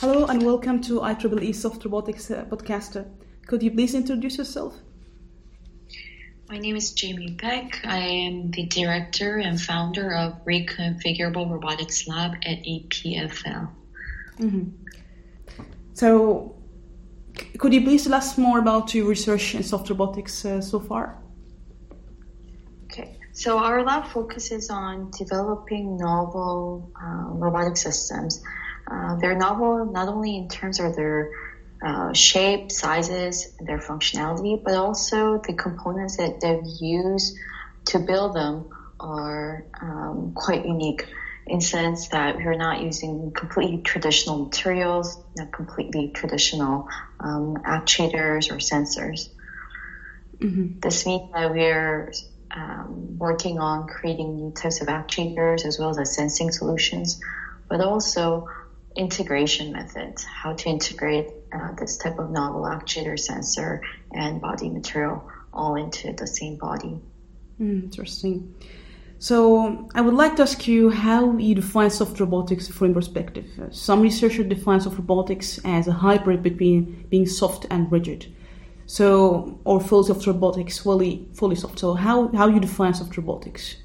hello, and welcome to IEEE Soft Robotics uh, podcast. Could you please introduce yourself? My name is Jamie Paik. I am the director and founder of Reconfigurable Robotics Lab at EPFL. Mm-hmm. So, could you please tell us more about your research in soft robotics uh, so far? Okay, so our lab focuses on developing novel uh, robotic systems. Uh, they're novel not only in terms of their uh, shape, sizes, their functionality, but also the components that they've used to build them are um, quite unique in sense that we're not using completely traditional materials, not completely traditional um, actuators or sensors. Mm-hmm. This means that we're um, working on creating new types of actuators as well as sensing solutions, but also integration methods, how to integrate uh, this type of novel actuator sensor and body material all into the same body. Mm, interesting. So I would like to ask you how you define soft robotics from perspective. Uh, some researchers define soft robotics as a hybrid between being soft and rigid. So, or full soft robotics, fully fully soft. So, how how you define soft robotics?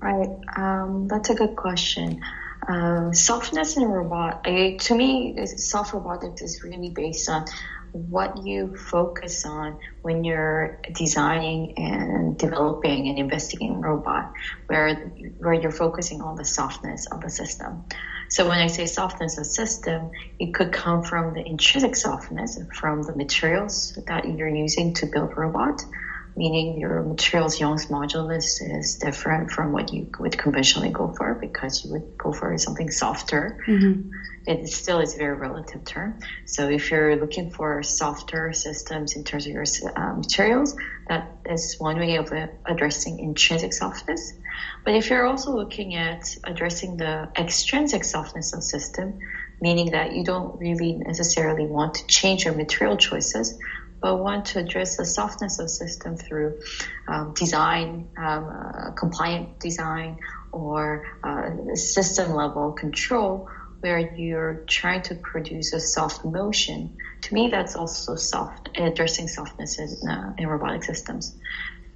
Right, um, that's a good question. Um, softness in robot, I, to me, soft robotics is really based on what you focus on when you're designing and developing and investigating robot, where where you're focusing on the softness of the system. So when I say softness of system, it could come from the intrinsic softness from the materials that you're using to build robot meaning your materials Young's modulus is different from what you would conventionally go for because you would go for something softer. Mm-hmm. It still is a very relative term. So if you're looking for softer systems in terms of your uh, materials, that is one way of addressing intrinsic softness. But if you're also looking at addressing the extrinsic softness of system, meaning that you don't really necessarily want to change your material choices, but want to address the softness of system through um, design, um, uh, compliant design, or uh, system level control, where you're trying to produce a soft motion. To me, that's also soft, addressing softness in, uh, in robotic systems.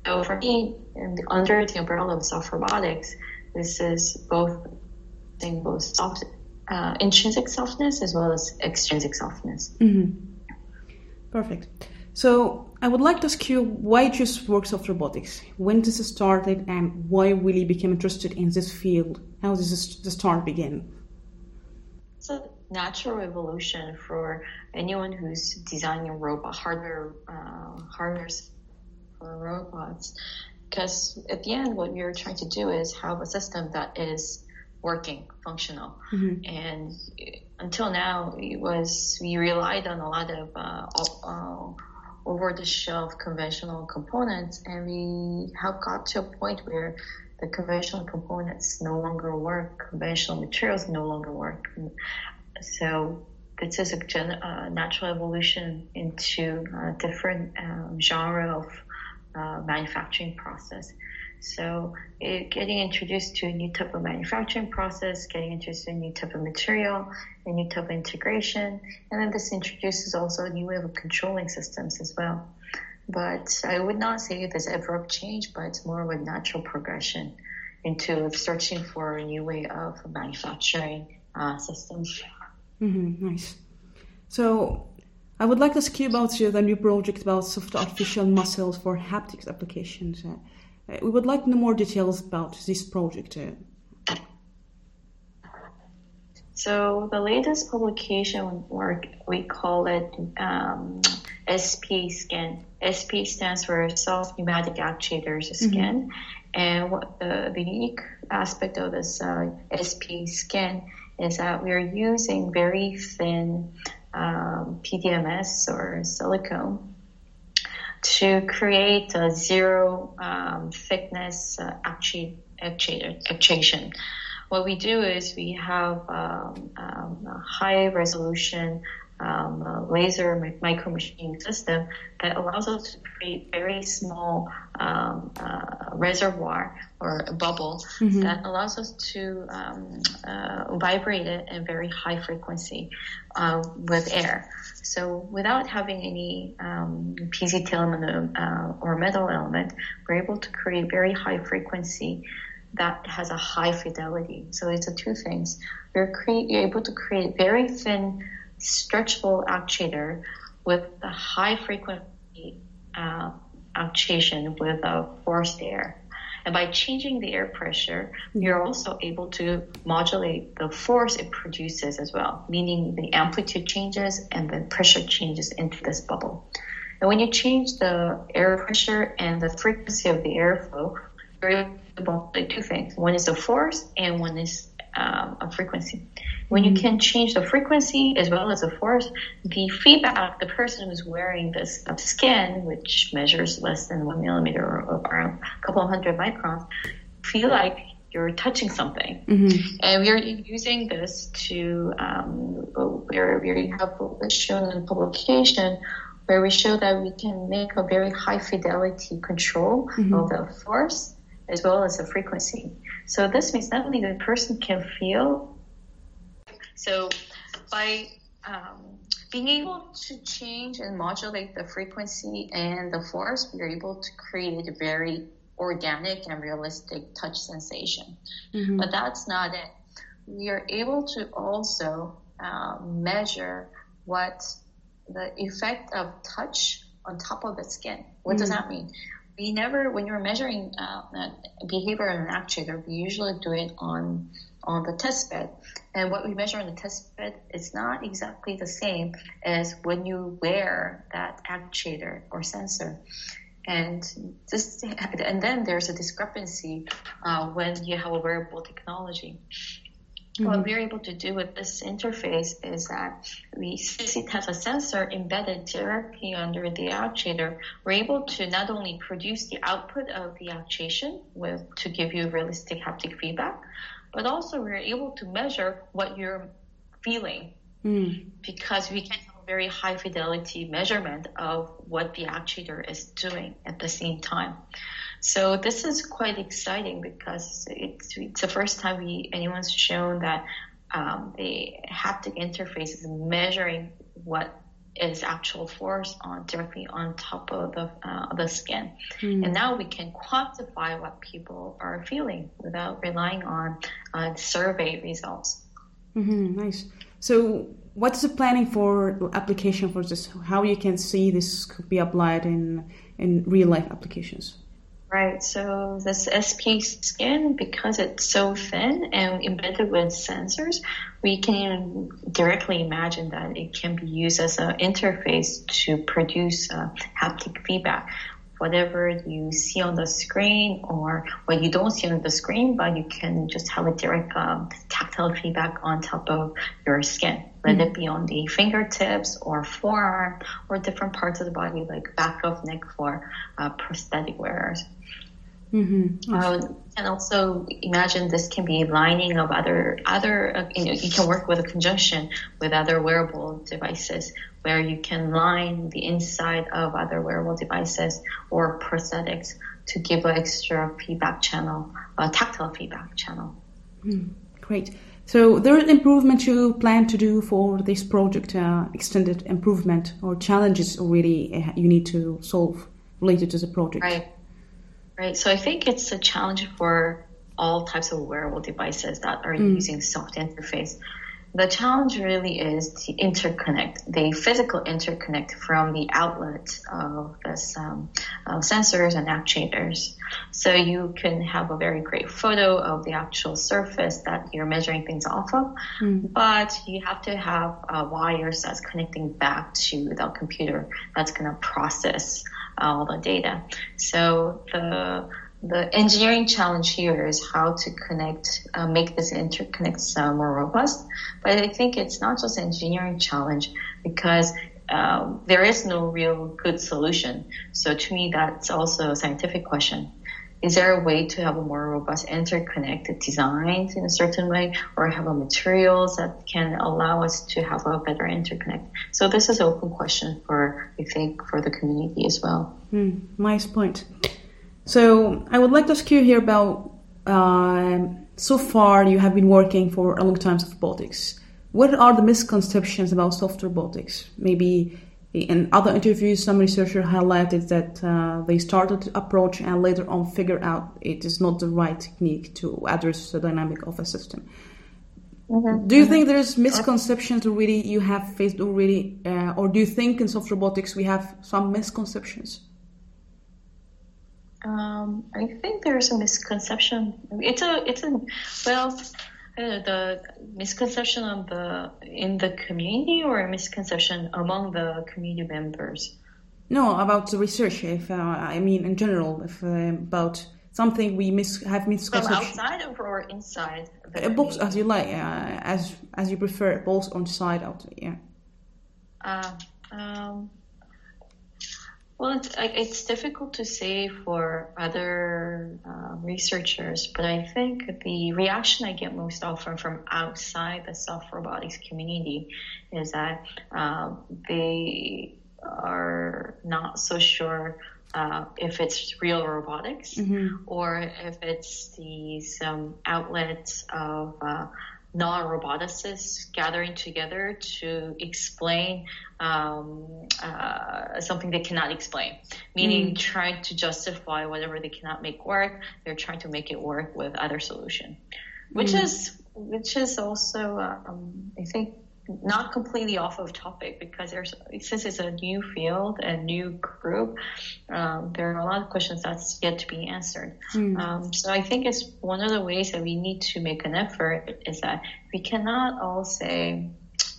So for me, the, under the umbrella of soft robotics, this is both thing both soft, uh, intrinsic softness as well as extrinsic softness. Mm-hmm. Perfect. So I would like to ask you why you choose works of robotics? When did this started and why really became interested in this field? How did this, the start begin? It's a natural evolution for anyone who's designing robot hardware, uh, hardware for robots. Because at the end, what you're trying to do is have a system that is working, functional. Mm-hmm. And until now, it was we relied on a lot of uh, uh, over the shelf conventional components and we have got to a point where the conventional components no longer work, conventional materials no longer work. So this is a gen- uh, natural evolution into a different um, genre of uh, manufacturing process. So it, getting introduced to a new type of manufacturing process, getting introduced to a new type of material, a new type of integration, and then this introduces also a new way of controlling systems as well. But I would not say it is abrupt change, but it's more of a natural progression into searching for a new way of manufacturing uh, systems. Mm-hmm, nice. So I would like to ask you about the new project about soft artificial muscles for haptics applications. Uh, we would like to know more details about this project. Uh. So the latest publication work, we call it um, SP skin. SP stands for Soft Pneumatic Actuators mm-hmm. skin. Mm-hmm. And what the, the unique aspect of this uh, SP skin is that we are using very thin um, PDMS or silicone to create a zero um, thickness uh, actuation. What we do is we have um, um, a high resolution um, laser micro machining system that allows us to create very small um, uh, reservoir or a bubble mm-hmm. that allows us to um, uh, vibrate it in very high frequency uh, with air. So without having any um, PZT element uh, or metal element, we're able to create very high frequency that has a high fidelity. So it's a two things. We're create, you're able to create very thin stretchable actuator with a high frequency uh, actuation with a forced air. And by changing the air pressure, you're also able to modulate the force it produces as well, meaning the amplitude changes and the pressure changes into this bubble. And when you change the air pressure and the frequency of the airflow, you're able to modulate two things. One is the force and one is um, a frequency. When you mm-hmm. can change the frequency as well as the force, the feedback, the person who's wearing this skin, which measures less than one millimeter or around a couple of hundred microns, feel like you're touching something. Mm-hmm. And we're using this to, um, where we have shown in publication where we show that we can make a very high fidelity control mm-hmm. of the force as well as the frequency. So this means not only the person can feel so by um, being able to change and modulate the frequency and the force, we are able to create a very organic and realistic touch sensation. Mm-hmm. But that's not it. We are able to also uh, measure what the effect of touch on top of the skin. What mm-hmm. does that mean? We never, when you're measuring uh, behavior in an actuator, we usually do it on on the test bed. And what we measure on the test bed is not exactly the same as when you wear that actuator or sensor. And this, and then there's a discrepancy uh, when you have a wearable technology. Mm-hmm. What we're able to do with this interface is that we, since it has a sensor embedded directly under the actuator, we're able to not only produce the output of the actuation with to give you realistic haptic feedback, but also we're able to measure what you're feeling mm. because we can have a very high fidelity measurement of what the actuator is doing at the same time. So this is quite exciting because it's, it's the first time we, anyone's shown that um, the haptic interface is measuring what is actual force on directly on top of the uh, the skin, mm. and now we can quantify what people are feeling without relying on uh, survey results. Mm-hmm, nice. So, what's the planning for application for this? How you can see this could be applied in in real life applications? Right. So this SP skin, because it's so thin and embedded with sensors, we can directly imagine that it can be used as an interface to produce uh, haptic feedback. Whatever you see on the screen or what you don't see on the screen, but you can just have a direct um, tactile feedback on top of your skin, let mm-hmm. it be on the fingertips or forearm or different parts of the body like back of neck for uh, prosthetic wearers. Mm-hmm. Um, and also imagine this can be lining of other other uh, you know you can work with a conjunction with other wearable devices where you can line the inside of other wearable devices or prosthetics to give an extra feedback channel, a tactile feedback channel. Mm, great. So there is improvement you plan to do for this project, uh, extended improvement or challenges already uh, you need to solve related to the project. Right. Right. So I think it's a challenge for all types of wearable devices that are mm. using soft interface. The challenge really is to interconnect the physical interconnect from the outlet of this um, uh, sensors and actuators. So you can have a very great photo of the actual surface that you're measuring things off of, mm. but you have to have uh, wires that's connecting back to the computer that's going to process all the data. So the the engineering challenge here is how to connect, uh, make this interconnect uh, more robust. But I think it's not just engineering challenge because um, there is no real good solution. So to me, that's also a scientific question. Is there a way to have a more robust interconnected designs in a certain way or have a materials that can allow us to have a better interconnect? So this is an open question for, I think, for the community as well. Mm, nice point. So I would like to ask you here about uh, so far you have been working for a long time with robotics. What are the misconceptions about soft robotics? Maybe in other interviews, some researcher highlighted that uh, they started to approach and later on figure out it is not the right technique to address the dynamic of a system. Mm-hmm. Do you think there's misconceptions already you have faced already, uh, or do you think in soft robotics we have some misconceptions? Um, I think there's a misconception. It's a it's a well, the misconception of the in the community or a misconception among the community members. No, about the research. If uh, I mean in general, if uh, about something we mis- have misconception. From outside or inside? Uh, both as you like, uh, as as you prefer, both on side out. Yeah. Uh, um, well, it's, it's difficult to say for other uh, researchers, but I think the reaction I get most often from outside the soft robotics community is that uh, they are not so sure uh, if it's real robotics mm-hmm. or if it's these um, outlets of uh, non-roboticists gathering together to explain um, uh, something they cannot explain, meaning mm. trying to justify whatever they cannot make work. They're trying to make it work with other solution, which mm. is which is also um, I think not completely off of topic because there's since it's a new field and new group, um, there are a lot of questions that's yet to be answered. Mm. Um, so I think it's one of the ways that we need to make an effort is that we cannot all say,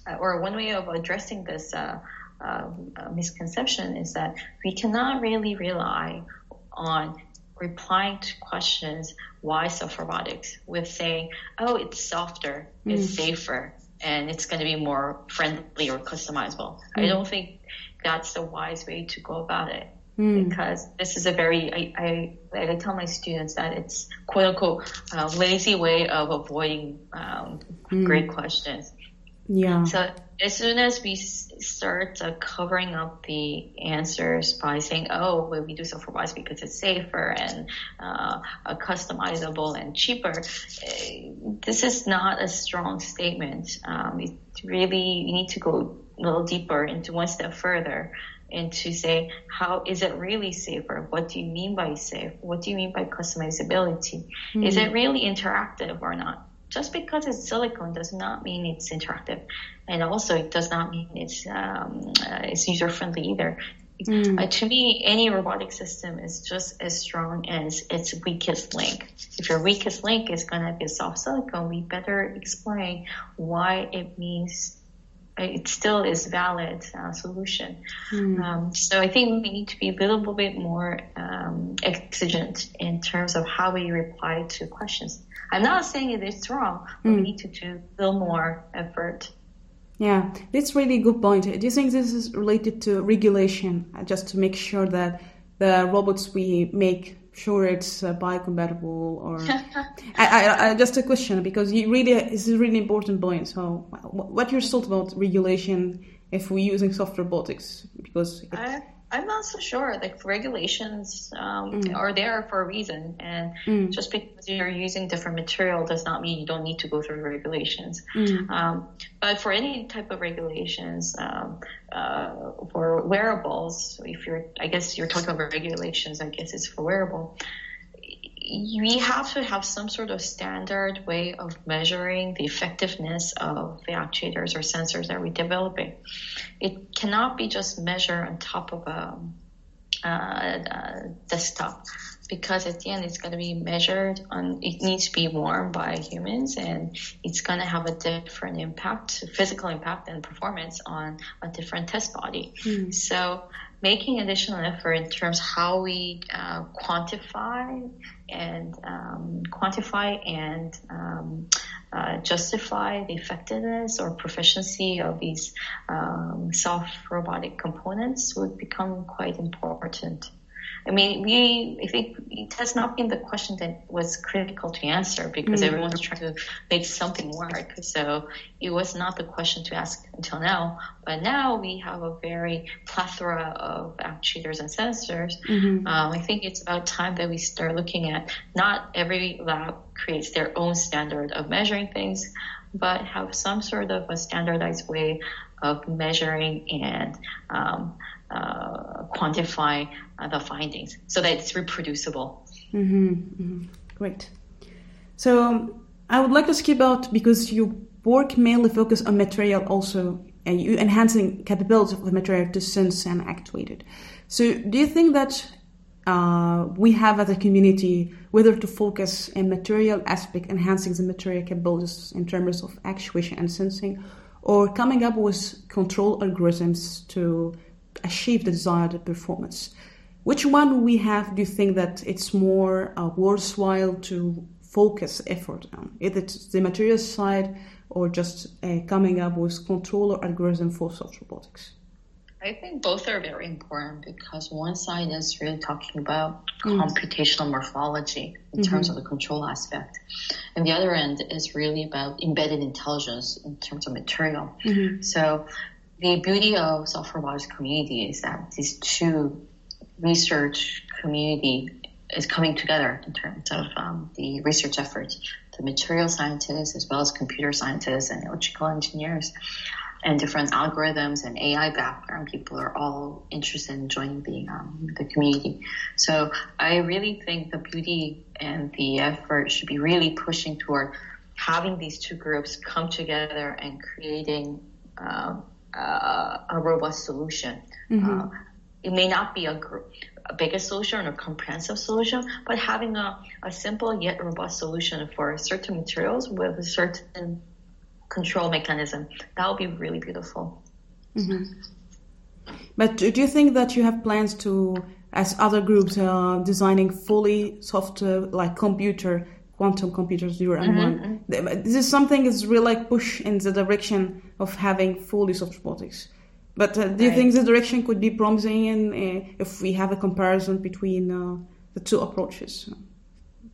uh, or one way of addressing this uh, uh, misconception is that we cannot really rely on replying to questions why soft robotics with saying, oh, it's softer, mm. it's safer, and it's going to be more friendly or customizable. Mm. I don't think that's the wise way to go about it. Mm. Because this is a very, I, I, I, tell my students that it's quote unquote uh, lazy way of avoiding um, mm. great questions. Yeah. So as soon as we start uh, covering up the answers by saying, "Oh, well, we do so for wise because it's safer and uh, customizable and cheaper," uh, this is not a strong statement. Um, it really you need to go a little deeper into one step further and to say how is it really safer what do you mean by safe what do you mean by customizability mm-hmm. is it really interactive or not just because it's silicone does not mean it's interactive, and also it does not mean it's um, uh, it's user friendly either. Mm. Uh, to me, any robotic system is just as strong as its weakest link. If your weakest link is going to be soft silicone, we better explain why it means it still is valid uh, solution. Mm. Um, so I think we need to be a little bit more um, exigent in terms of how we reply to questions. I'm not saying it is wrong, but mm. we hmm. need to do a little more effort. Yeah, that's really good point. Do you think this is related to regulation, uh, just to make sure that the robots we make sure it's uh, biocompatible or I, I, I, just a question because you really this is a really important point. So what your thought about regulation if we're using soft robotics? Because it, I'm not so sure. Like regulations um, mm. are there for a reason, and mm. just because you're using different material does not mean you don't need to go through regulations. Mm. Um, but for any type of regulations, um, uh, for wearables, if you're, I guess you're talking about regulations. I guess it's for wearable we have to have some sort of standard way of measuring the effectiveness of the actuators or sensors that we're developing. It cannot be just measured on top of a, a, a desktop. because at the end it's going to be measured on it needs to be worn by humans and it's going to have a different impact physical impact and performance on a different test body mm. so making additional effort in terms how we uh, quantify and um, quantify and um, uh, justify the effectiveness or proficiency of these um, soft robotic components would become quite important. I mean, we, I think it has not been the question that was critical to answer because mm-hmm. everyone's trying to make something work. So it was not the question to ask until now. But now we have a very plethora of actuators and sensors. Mm-hmm. Um, I think it's about time that we start looking at not every lab creates their own standard of measuring things, but have some sort of a standardized way of measuring and um, quantify uh, the findings so that it's reproducible. Mm-hmm, mm-hmm. Great. So I would like to skip out because you work mainly focus on material also and you enhancing capabilities of the material to sense and actuate it. So do you think that uh, we have as a community whether to focus in material aspect, enhancing the material capabilities in terms of actuation and sensing, or coming up with control algorithms to achieve the desired performance. Which one we have do you think that it's more uh, worthwhile to focus effort on? Is it the material side or just uh, coming up with controller algorithm for soft robotics? I think both are very important because one side is really talking about mm. computational morphology in mm-hmm. terms of the control aspect, and the other end is really about embedded intelligence in terms of material. Mm-hmm. So the beauty of software robotics community is that these two research community is coming together in terms of um, the research efforts. The material scientists, as well as computer scientists and electrical engineers, and different algorithms and AI background people are all interested in joining the um, the community. So I really think the beauty and the effort should be really pushing toward having these two groups come together and creating. Um, uh, a robust solution. Mm-hmm. Uh, it may not be a, a bigger solution or a comprehensive solution, but having a, a simple yet robust solution for certain materials with a certain control mechanism, that would be really beautiful. Mm-hmm. But do you think that you have plans to, as other groups, uh, designing fully software like computer quantum computers zero and one. Mm-hmm. This is something that's really like push in the direction of having fully soft robotics. But uh, do you right. think the direction could be promising in, uh, if we have a comparison between uh, the two approaches?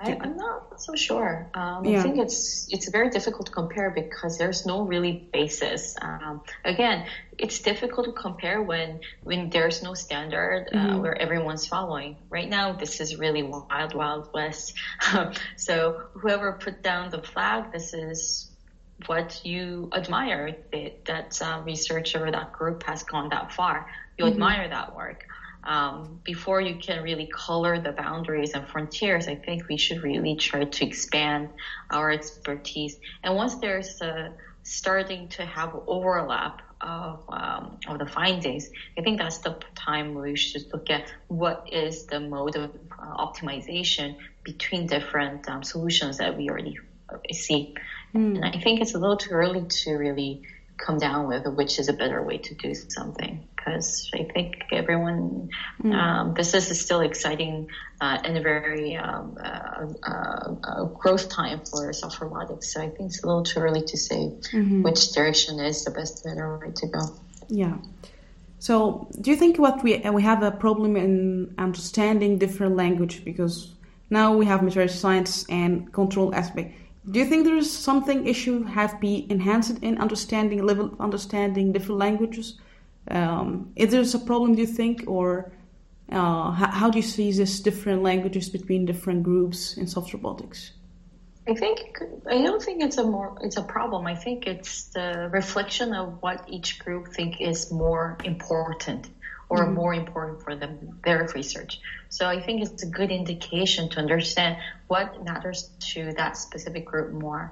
I, am not so sure. Um, yeah. I think it's it's very difficult to compare because there's no really basis. Um, again, it's difficult to compare when when there's no standard uh, mm-hmm. where everyone's following. Right now, this is really wild, wild west. so whoever put down the flag, this is what you admire. That that uh, researcher or that group has gone that far. You mm-hmm. admire that work um, before you can really color the boundaries and frontiers, I think we should really try to expand our expertise. And once there's a starting to have overlap of, um, of the findings, I think that's the time we should look at what is the mode of uh, optimization between different um, solutions that we already see. Mm. And I think it's a little too early to really come down with which is a better way to do something because I think everyone, mm. um, this is still exciting uh, and a very um, uh, uh, uh, growth time for soft robotics. So I think it's a little too early to say mm-hmm. which direction is the best better way to go. Yeah. So, do you think what we we have a problem in understanding different language because now we have material science and control aspect? Do you think there is something issue have be enhanced in understanding level of understanding different languages? Um, is there a problem, do you think, or uh, how, how, do you see these different languages between different groups in soft robotics? I think I don't think it's a more it's a problem. I think it's the reflection of what each group think is more important or mm-hmm. more important for them their research. So I think it's a good indication to understand what matters to that specific group more.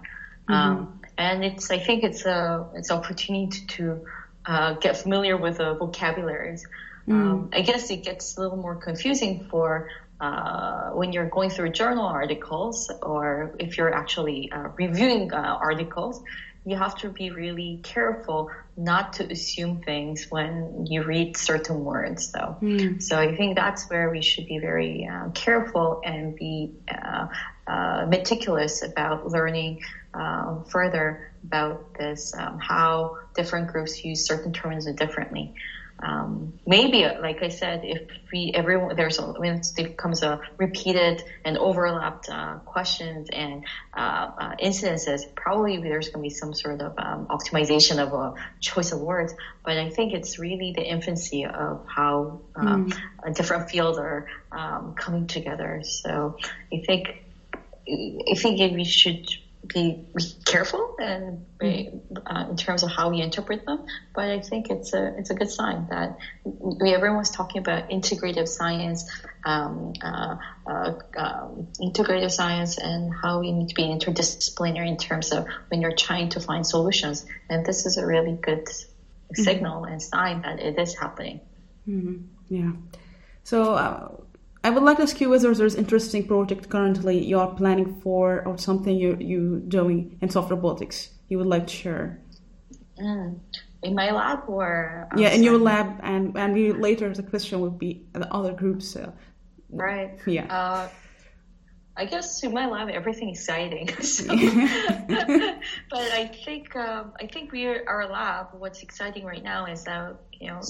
Mm-hmm. Um, and it's I think it's a it's opportunity to, to uh, get familiar with the vocabularies. Mm. Um, I guess it gets a little more confusing for uh, when you're going through journal articles or if you're actually uh, reviewing uh, articles, you have to be really careful not to assume things when you read certain words though mm. so i think that's where we should be very uh, careful and be uh, uh, meticulous about learning uh, further about this um, how different groups use certain terms differently um, maybe, like I said, if we everyone there's a, when it becomes a repeated and overlapped uh, questions and uh, uh, incidences, probably there's going to be some sort of um, optimization of a choice of words. But I think it's really the infancy of how mm. different fields are um, coming together. So I think I think we should be, be careful and uh, in terms of how we interpret them. But I think it's a it's a good sign that we, everyone's talking about integrative science, um, uh, uh, um, integrative science, and how we need to be interdisciplinary in terms of when you're trying to find solutions. And this is a really good mm-hmm. signal and sign that it is happening. Mm-hmm. Yeah. So uh, I would like to ask you whether there's interesting project currently you are planning for or something you you doing in soft robotics you would like to share. Mm. In my lab or yeah, in your lab, and and we, later the question would be the other groups. So. Right. Yeah. Uh, I guess in my lab everything is exciting. So, but I think um, I think we are, our lab. What's exciting right now is that you know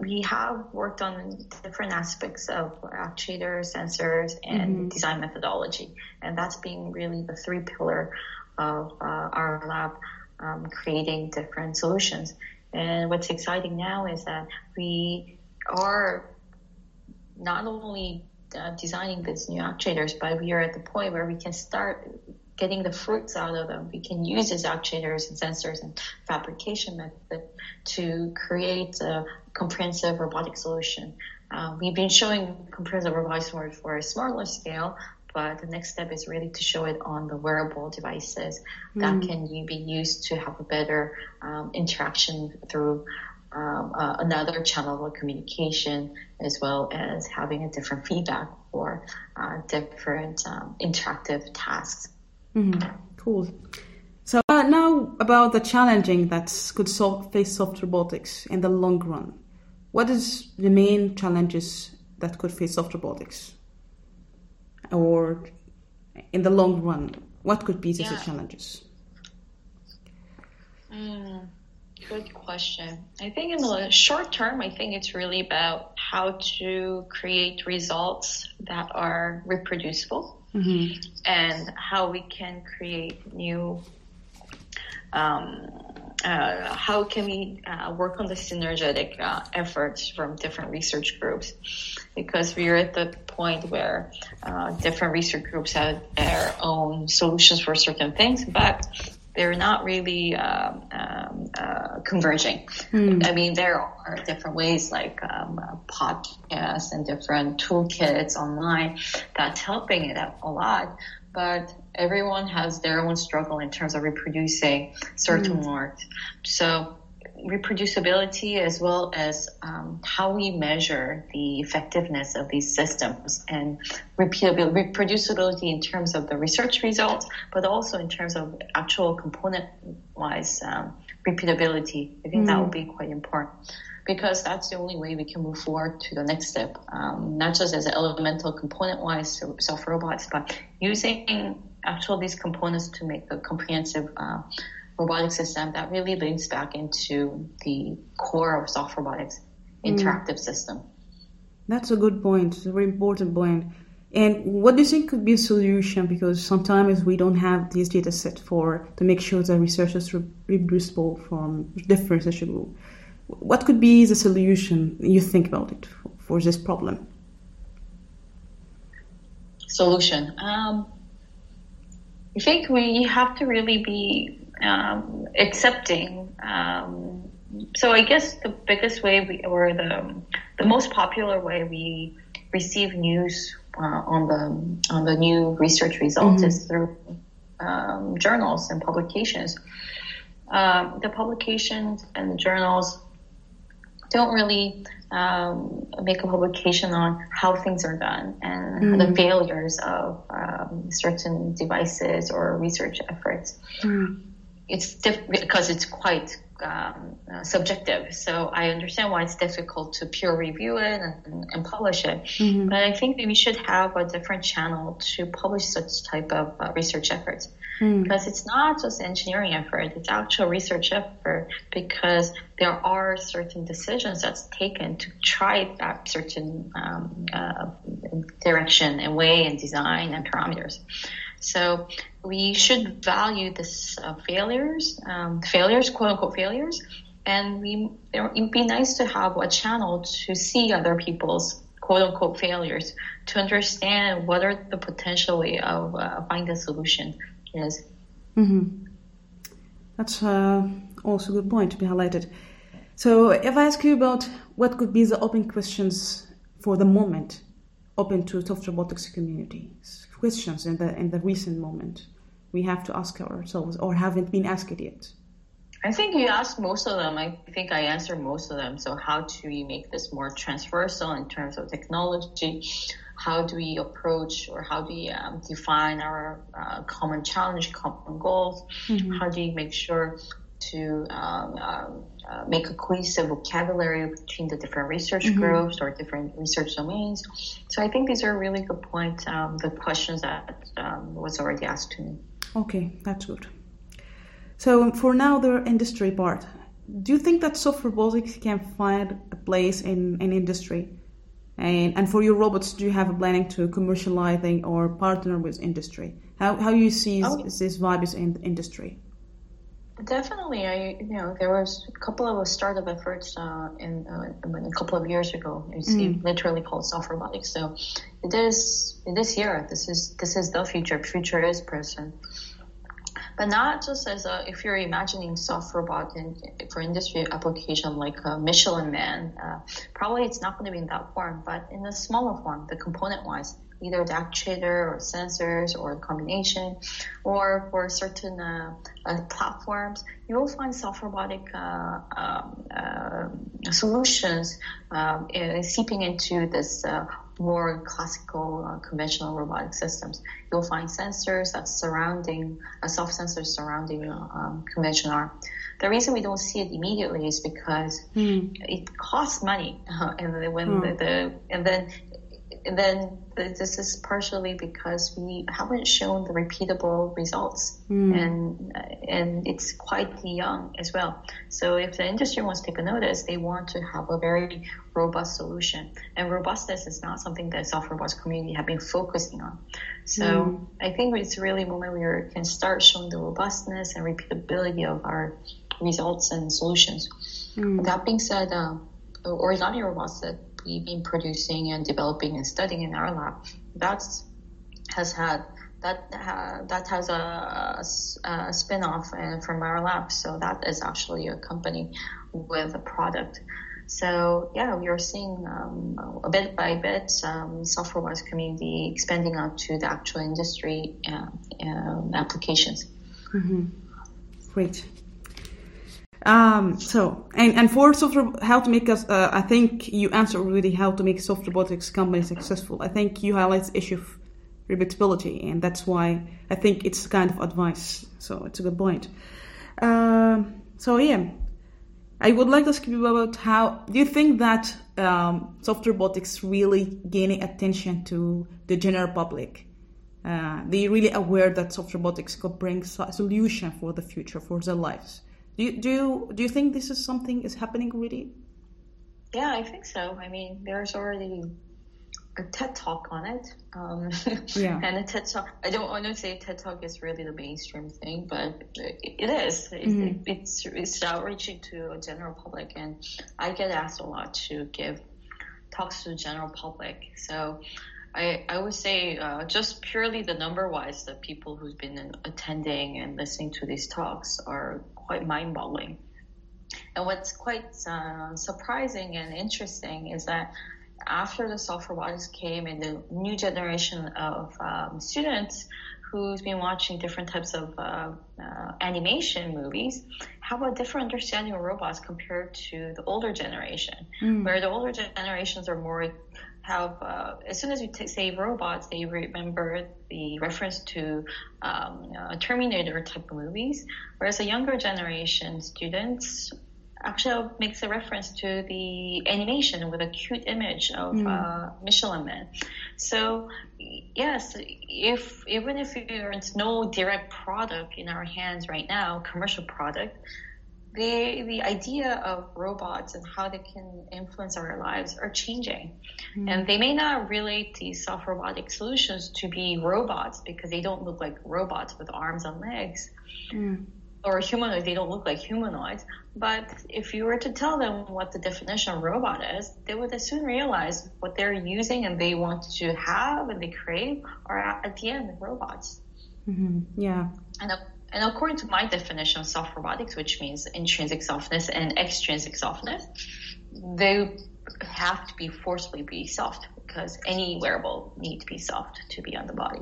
we have worked on different aspects of actuators, sensors, and mm-hmm. design methodology, and that's being really the three pillar of uh, our lab, um, creating different solutions. And what's exciting now is that we are not only uh, designing these new actuators, but we are at the point where we can start getting the fruits out of them. We can use these actuators and sensors and fabrication method to create a comprehensive robotic solution. Uh, we've been showing comprehensive robotics for, for a smaller scale, but the next step is really to show it on the wearable devices mm. that can be used to have a better um, interaction through um, uh, another channel of communication as well as having a different feedback for uh, different um, interactive tasks. Mm-hmm. Cool. So uh, now about the challenging that could solve, face soft robotics in the long run. What is the main challenges that could face soft robotics? Or in the long run, what could be the yeah. challenges? Mm. Good question. I think in the short term, I think it's really about how to create results that are reproducible mm-hmm. and how we can create new. Um, uh, how can we uh, work on the synergetic uh, efforts from different research groups? Because we're at the point where uh, different research groups have their own solutions for certain things, but they're not really um, um, uh, converging. Mm. I mean, there are different ways like um, podcasts and different toolkits online that's helping it out a lot, but everyone has their own struggle in terms of reproducing certain mm. work. So reproducibility as well as um, how we measure the effectiveness of these systems and repeatability, reproducibility in terms of the research results, but also in terms of actual component wise um, repeatability. I think mm. that would be quite important because that's the only way we can move forward to the next step, um, not just as elemental component wise self robots, but using actual these components to make a comprehensive uh, robotic system that really links back into the core of soft robotics mm. interactive mm. system. That's a good point. It's a very important point. And what do you think could be a solution? Because sometimes we don't have these data set for to make sure that research is reproducible from different research group. What could be the solution you think about it for, for this problem? Solution. Um, I think we have to really be um, accepting. Um, so I guess the biggest way we, or the the most popular way we receive news uh, on the on the new research results mm-hmm. is through um, journals and publications. Um, the publications and the journals don't really um, make a publication on how things are done and mm. the failures of um, certain devices or research efforts. Mm. It's diff- because it's quite um, uh, subjective. So I understand why it's difficult to peer review it and, and publish it. Mm-hmm. But I think we should have a different channel to publish such type of uh, research efforts. Mm. Because it's not just engineering effort, it's actual research effort because there are certain decisions that's taken to try that certain um, uh, direction and way and design and parameters. So we should value this uh, failures, um, failures, quote unquote failures, and we it'd be nice to have a channel to see other people's quote unquote failures to understand what are the potential way of uh, finding a solution is. Mm-hmm. That's uh, also a good point to be highlighted. So, if I ask you about what could be the open questions for the moment open to soft robotics communities, questions in the in the recent moment we have to ask ourselves or haven't been asked yet? I think you asked most of them. I think I answered most of them. So how do we make this more transversal in terms of technology? How do we approach or how do we um, define our uh, common challenge, common goals? Mm-hmm. How do you make sure to um, um, uh, make a cohesive vocabulary between the different research mm-hmm. groups or different research domains. So I think these are really good points, um, the questions that um, was already asked to me. Okay, that's good. So for now, the industry part. Do you think that soft robotics can find a place in an in industry? And, and for your robots, do you have a planning to commercializing or partner with industry? How, how you see oh. this vibes in the industry? Definitely, I you know there was a couple of startup efforts uh, in uh, a couple of years ago. It's mm. literally called soft robotics. So it is this year. This is this is the future. Future is present. But not just as a if you're imagining soft robot in, for industry application like a Michelin Man, uh, probably it's not going to be in that form, but in a smaller form, the component wise either the actuator or sensors or combination, or for certain uh, uh, platforms, you will find soft robotic uh, um, uh, solutions um, seeping into this uh, more classical uh, conventional robotic systems. You'll find sensors that surrounding, uh, soft sensors surrounding um, conventional arm. The reason we don't see it immediately is because mm. it costs money, and when mm. the, the, and then then this is partially because we haven't shown the repeatable results, mm. and and it's quite young as well. So if the industry wants to take a notice, they want to have a very robust solution, and robustness is not something that soft robots community have been focusing on. So mm. I think it's really a moment where we can start showing the robustness and repeatability of our results and solutions. Mm. That being said, uh, origami robots that we've been producing and developing and studying in our lab, that's has had that uh, that has a, a, spin-off uh, from our lab. So that is actually a company with a product. So yeah, we are seeing um, a bit by bit um, soft robotics community expanding out to the actual industry uh, um, applications. Mm-hmm. Great. Um, so, and, and for software, how to make us, uh, I think you answered already how to make soft robotics company successful. I think you highlight the issue of repeatability, and that's why I think it's kind of advice. So it's a good point. Uh, so yeah, I would like to ask you about how do you think that um, soft robotics really gaining attention to the general public? Uh, they really aware that soft robotics could bring a solution for the future for their lives do you, do you, do you think this is something is happening already? Yeah, I think so. I mean, there's already a TED talk on it. Um, yeah. And a TED talk, I don't want to say TED talk is really the mainstream thing, but it is. Mm-hmm. It, it's, it's outreaching to a general public, and I get asked a lot to give talks to the general public. So I, I would say uh, just purely the number wise, the people who've been attending and listening to these talks are quite mind boggling. And what's quite uh, surprising and interesting is that after the soft robotics came and the new generation of um, students who's been watching different types of uh, uh, animation movies have a different understanding of robots compared to the older generation, mm. where the older generations are more have uh, as soon as you t- say robots, they remember the reference to um, uh, Terminator type of movies, whereas a younger generation students actually makes a reference to the animation with a cute image of mm. uh, Michelin Man. So yes, if even if there's no direct product in our hands right now, commercial product, the the idea of robots and how they can influence our lives are changing, mm. and they may not relate these soft robotic solutions to be robots because they don't look like robots with arms and legs. Mm or humanoids, they don't look like humanoids. But if you were to tell them what the definition of robot is, they would soon realize what they're using and they want to have and they crave are at the end robots. Mm-hmm. Yeah. And, and according to my definition of soft robotics, which means intrinsic softness and extrinsic softness, they have to be forcibly be soft because any wearable need to be soft to be on the body.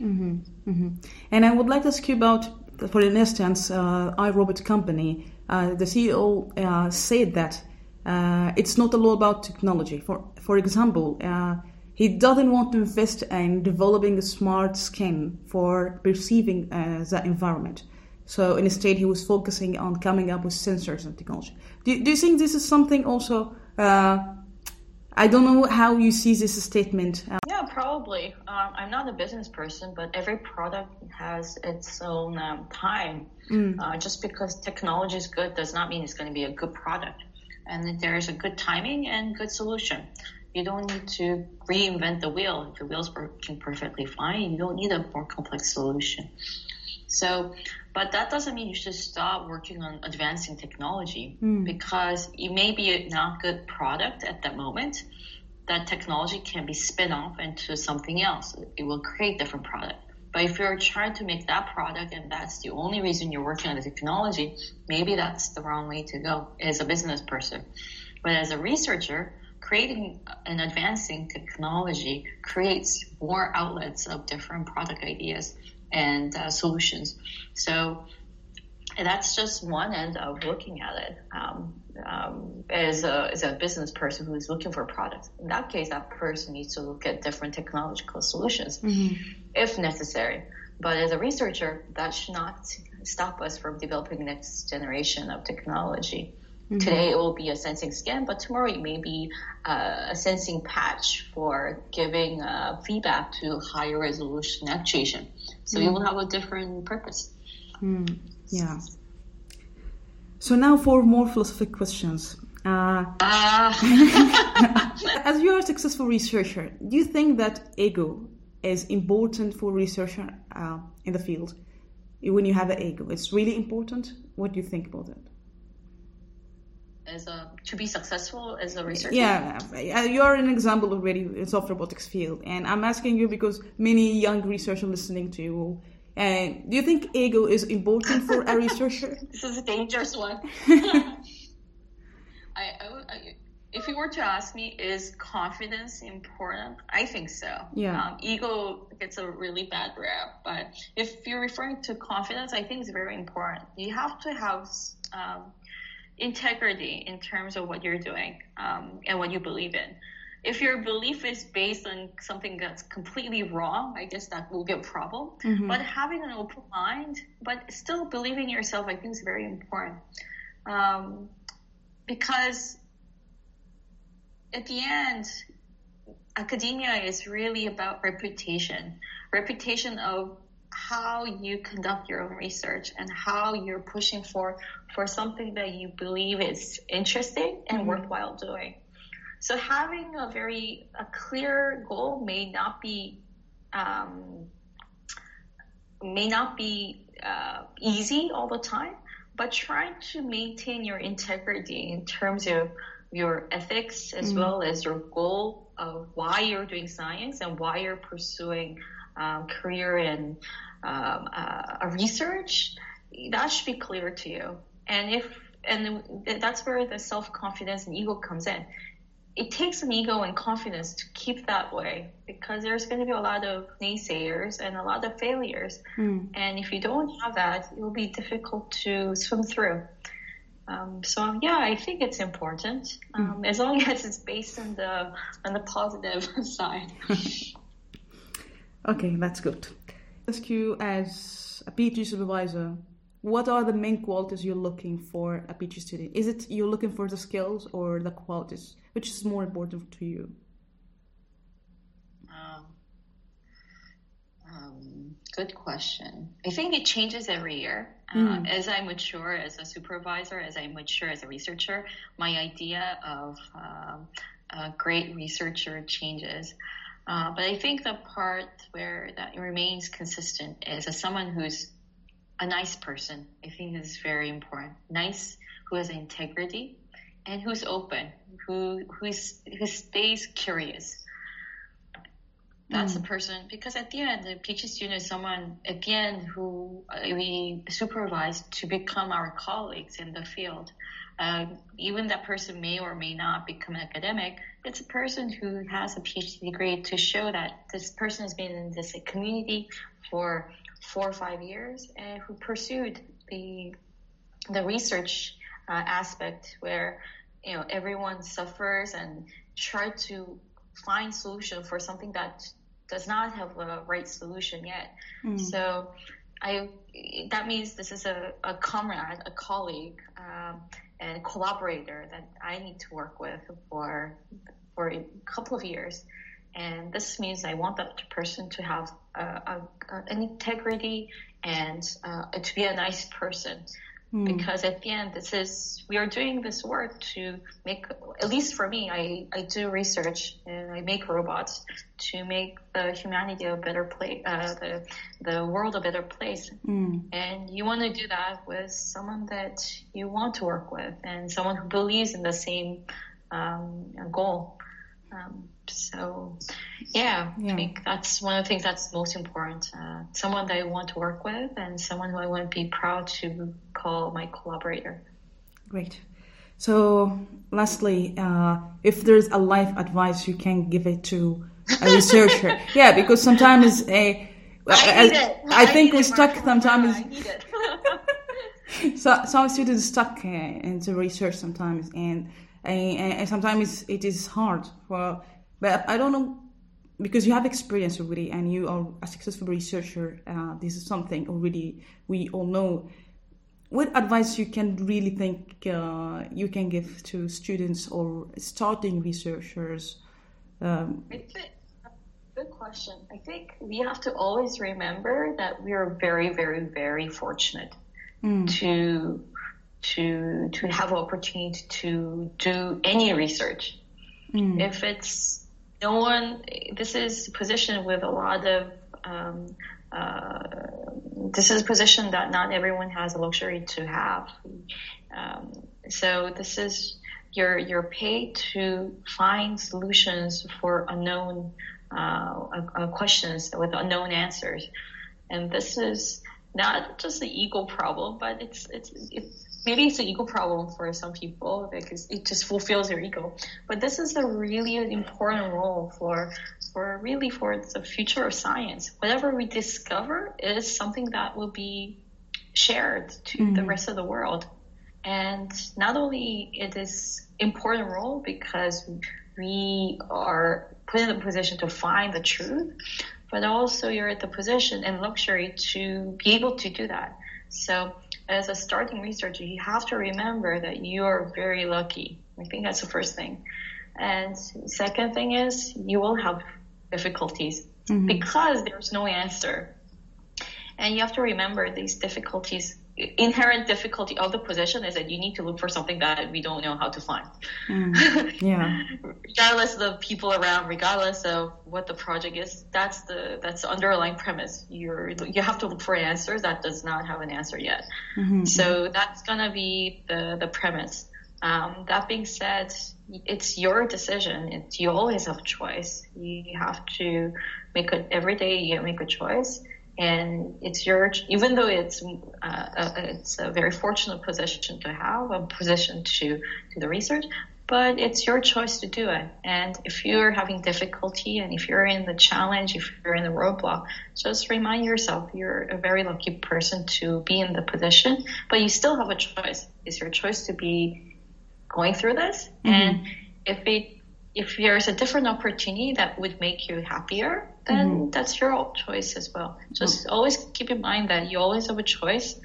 Mm-hmm. Mm-hmm. And I would like to ask you about for instance, uh, iRobot company, uh, the CEO uh, said that uh, it's not all about technology. For for example, uh, he doesn't want to invest in developing a smart skin for perceiving uh, the environment. So instead, he was focusing on coming up with sensors and technology. Do, do you think this is something also? I don't know how you see this statement. Yeah, probably. Um, I'm not a business person, but every product has its own um, time. Mm. Uh, just because technology is good does not mean it's going to be a good product. And there's a good timing and good solution. You don't need to reinvent the wheel. If the wheel's working perfectly fine, you don't need a more complex solution. So, but that doesn't mean you should stop working on advancing technology mm. because it may be a not good product at that moment. That technology can be spin off into something else. It will create different product. But if you're trying to make that product and that's the only reason you're working on the technology, maybe that's the wrong way to go as a business person. But as a researcher, creating and advancing technology creates more outlets of different product ideas and uh, solutions. So that's just one end of looking at it. Um, um, as, a, as a business person who is looking for a product. In that case, that person needs to look at different technological solutions mm-hmm. if necessary. But as a researcher, that should not stop us from developing next generation of technology. Mm-hmm. Today it will be a sensing skin, but tomorrow it may be uh, a sensing patch for giving uh, feedback to higher resolution actuation. So mm. it will have a different purpose. Mm. Yeah. So now for more philosophical questions. Uh, uh. as you are a successful researcher, do you think that ego is important for researcher uh, in the field? When you have an ego, it's really important. What do you think about it? As a, to be successful as a researcher? Yeah, you are an example already in soft robotics field, and I'm asking you because many young researchers listening to you and do you think ego is important for a researcher? this is a dangerous one. I, I, I, if you were to ask me, is confidence important? I think so. Yeah. Um, ego gets a really bad rap, but if you're referring to confidence, I think it's very important. You have to have um, integrity in terms of what you're doing um, and what you believe in if your belief is based on something that's completely wrong, I guess that will be a problem. Mm-hmm. But having an open mind, but still believing in yourself, I think is very important. Um, because at the end, academia is really about reputation, reputation of how you conduct your own research and how you're pushing for for something that you believe is interesting and mm-hmm. worthwhile doing. So having a very a clear goal may not be um, may not be uh, easy all the time, but trying to maintain your integrity in terms of your ethics as mm well as your goal of why you're doing science and why you're pursuing um, career in um, uh, a research, that should be clear to you. And if and that's where the self confidence and ego comes in it takes an ego and confidence to keep that way because there's going to be a lot of naysayers and a lot of failures. Mm. And if you don't have that, it will be difficult to swim through. Um, so yeah, I think it's important um, mm. as long as it's based on the on the positive side. Okay, that's good. Ask you as a PhD supervisor, what are the main qualities you're looking for a PhD student? Is it you're looking for the skills or the qualities? Which is more important to you? Um, um, good question. I think it changes every year. Uh, mm. As I mature as a supervisor, as I mature as a researcher, my idea of um, a great researcher changes. Uh, but I think the part where that remains consistent is as someone who's a nice person. I think is very important. Nice, who has integrity, and who's open, who who's who stays curious. That's mm. a person because at the end, the PhD student is someone at the end who we supervise to become our colleagues in the field. Um, even that person may or may not become an academic. It's a person who has a PhD degree to show that this person has been in this community for four or five years and who pursued the the research uh, aspect where you know everyone suffers and try to find solution for something that does not have a right solution yet. Mm. So I that means this is a, a comrade, a colleague, um, and collaborator that I need to work with for for a couple of years. And this means I want that person to have uh, a, an integrity and uh, to be a nice person. Mm. Because at the end, this is we are doing this work to make. At least for me, I, I do research and I make robots to make the humanity a better place, uh, the the world a better place. Mm. And you want to do that with someone that you want to work with and someone who believes in the same um, goal. Um, so, yeah, yeah, I think that's one of the things that's most important. Uh, someone that I want to work with and someone who I want to be proud to call my collaborator. Great. So, lastly, uh, if there's a life advice you can give it to a researcher, yeah, because sometimes a I, I, I, think we're stuck sometimes. so some students stuck uh, into research sometimes, and and, and sometimes it is hard for but i don't know because you have experience already and you are a successful researcher uh, this is something already we all know what advice you can really think uh, you can give to students or starting researchers um, good question i think we have to always remember that we are very very very fortunate mm. to to to have opportunity to do any research. Mm. If it's no one, this is a position with a lot of. Um, uh, this is a position that not everyone has the luxury to have. Um, so this is you're you're paid to find solutions for unknown uh, uh, questions with unknown answers, and this is not just the ego problem, but it's it's it's maybe it's an ego problem for some people because it just fulfills their ego. But this is a really important role for for really for the future of science. Whatever we discover is something that will be shared to mm-hmm. the rest of the world. And not only it is important role because we are put in a position to find the truth, but also you're at the position and luxury to be able to do that. So as a starting researcher, you have to remember that you are very lucky. I think that's the first thing. And second thing is you will have difficulties mm-hmm. because there's no answer. And you have to remember these difficulties inherent difficulty of the position is that you need to look for something that we don't know how to find. Mm, yeah. regardless of the people around, regardless of what the project is, that's the that's the underlying premise. You're you have to look for answers that does not have an answer yet. Mm-hmm. So that's gonna be the the premise. Um, that being said, it's your decision. It's, you always have a choice. You have to make it every day. You make a choice and it's your even though it's uh, a, it's a very fortunate position to have a position to do the research but it's your choice to do it. And if you're having difficulty and if you're in the challenge, if you're in the roadblock, just remind yourself you're a very lucky person to be in the position, but you still have a choice. It's your choice to be going through this. Mm-hmm. And if it if there's a different opportunity that would make you happier, then mm-hmm. that's your choice as well. Just mm-hmm. always keep in mind that you always have a choice,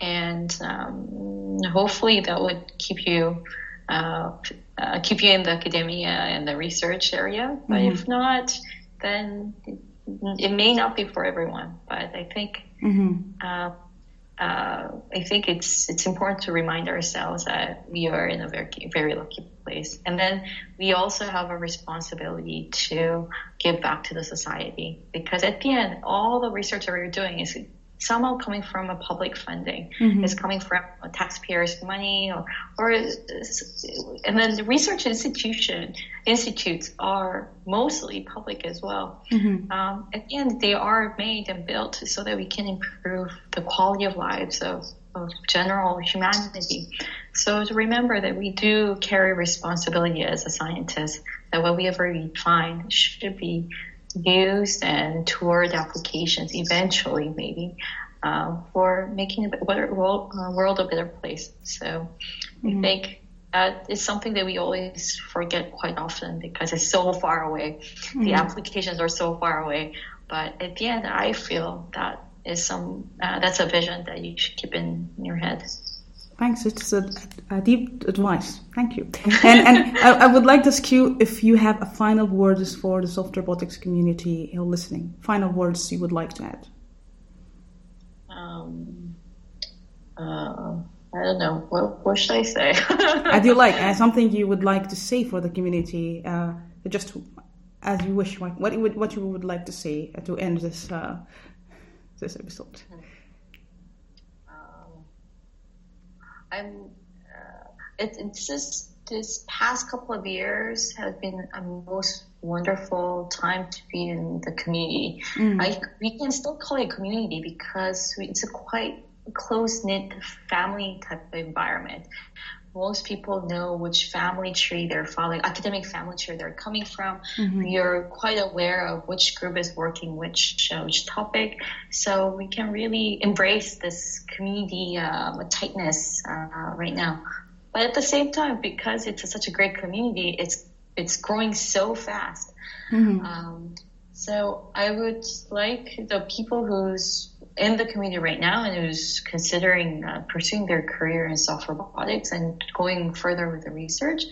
and um, hopefully that would keep you uh, uh, keep you in the academia and the research area. But mm-hmm. if not, then it, it, may not be for everyone. But I think mm-hmm. uh, uh, I think it's it's important to remind ourselves that we are in a very very lucky place, and then we also have a responsibility to give back to the society. Because at the end, all the research that we're doing is somehow coming from a public funding. Mm-hmm. It's coming from taxpayers' money, or, or and then the research institution institutes are mostly public as well. Mm-hmm. Um, at the end, they are made and built so that we can improve the quality of lives of, of general humanity. So to remember that we do carry responsibility as a scientist, that whatever we find should be used and toward applications eventually maybe uh, for making a better world, uh, world a better place. So mm-hmm. I think that is something that we always forget quite often because it's so far away. Mm-hmm. The applications are so far away. But at the end, I feel that is some uh, that's a vision that you should keep in your head. Thanks. It's a, a, deep advice. Thank you. And, and I, I, would like to ask you if you have a final words for the soft robotics community listening. Final words you would like to add. Um, uh, I don't know. What, what should I say? I do like uh, something you would like to say for the community. Uh, just as you wish. What what you would, what you would like to say to end this uh, this episode. I'm. Uh, it, it's just this past couple of years has been a most wonderful time to be in the community. Mm. I, we can still call it community because it's a quite close knit family type of environment most people know which family tree they're following, academic family tree they're coming from. Mm-hmm. You're quite aware of which group is working which uh, which topic, so we can really embrace this community um, tightness uh, right now. But at the same time, because it's a, such a great community, it's it's growing so fast. Mm-hmm. Um, so I would like the people who's in the community right now and who's considering uh, pursuing their career in soft robotics and going further with the research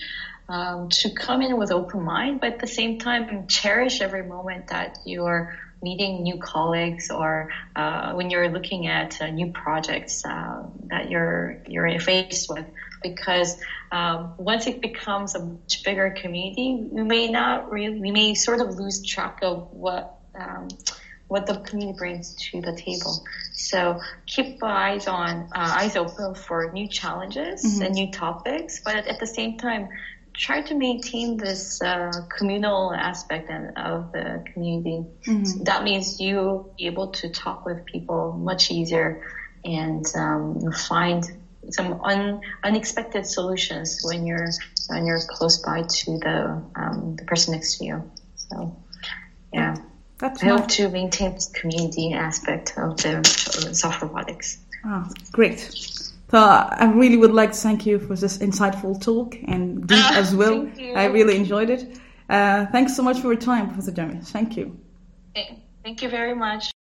um, to come in with open mind, but at the same time cherish every moment that you're meeting new colleagues or uh, when you're looking at uh, new projects uh, that you're you're faced with. Because um, once it becomes a much bigger community we may not really we may sort of lose track of what um, what the community brings to the table. So keep eyes on, uh, eyes open for new challenges mm-hmm. and new topics, but at the same time, try to maintain this uh, communal aspect of the community. Mm-hmm. So that means you be able to talk with people much easier and um, find some un, unexpected solutions when you're when you're close by to the um, the person next to you. So, yeah. That's I hope to maintain the community aspect of the soft robotics. Oh, great. So I really would like to thank you for this insightful talk and deep ah, as well. I really enjoyed it. Uh, thanks so much for your time, Professor Jamie. Thank you. Thank you very much.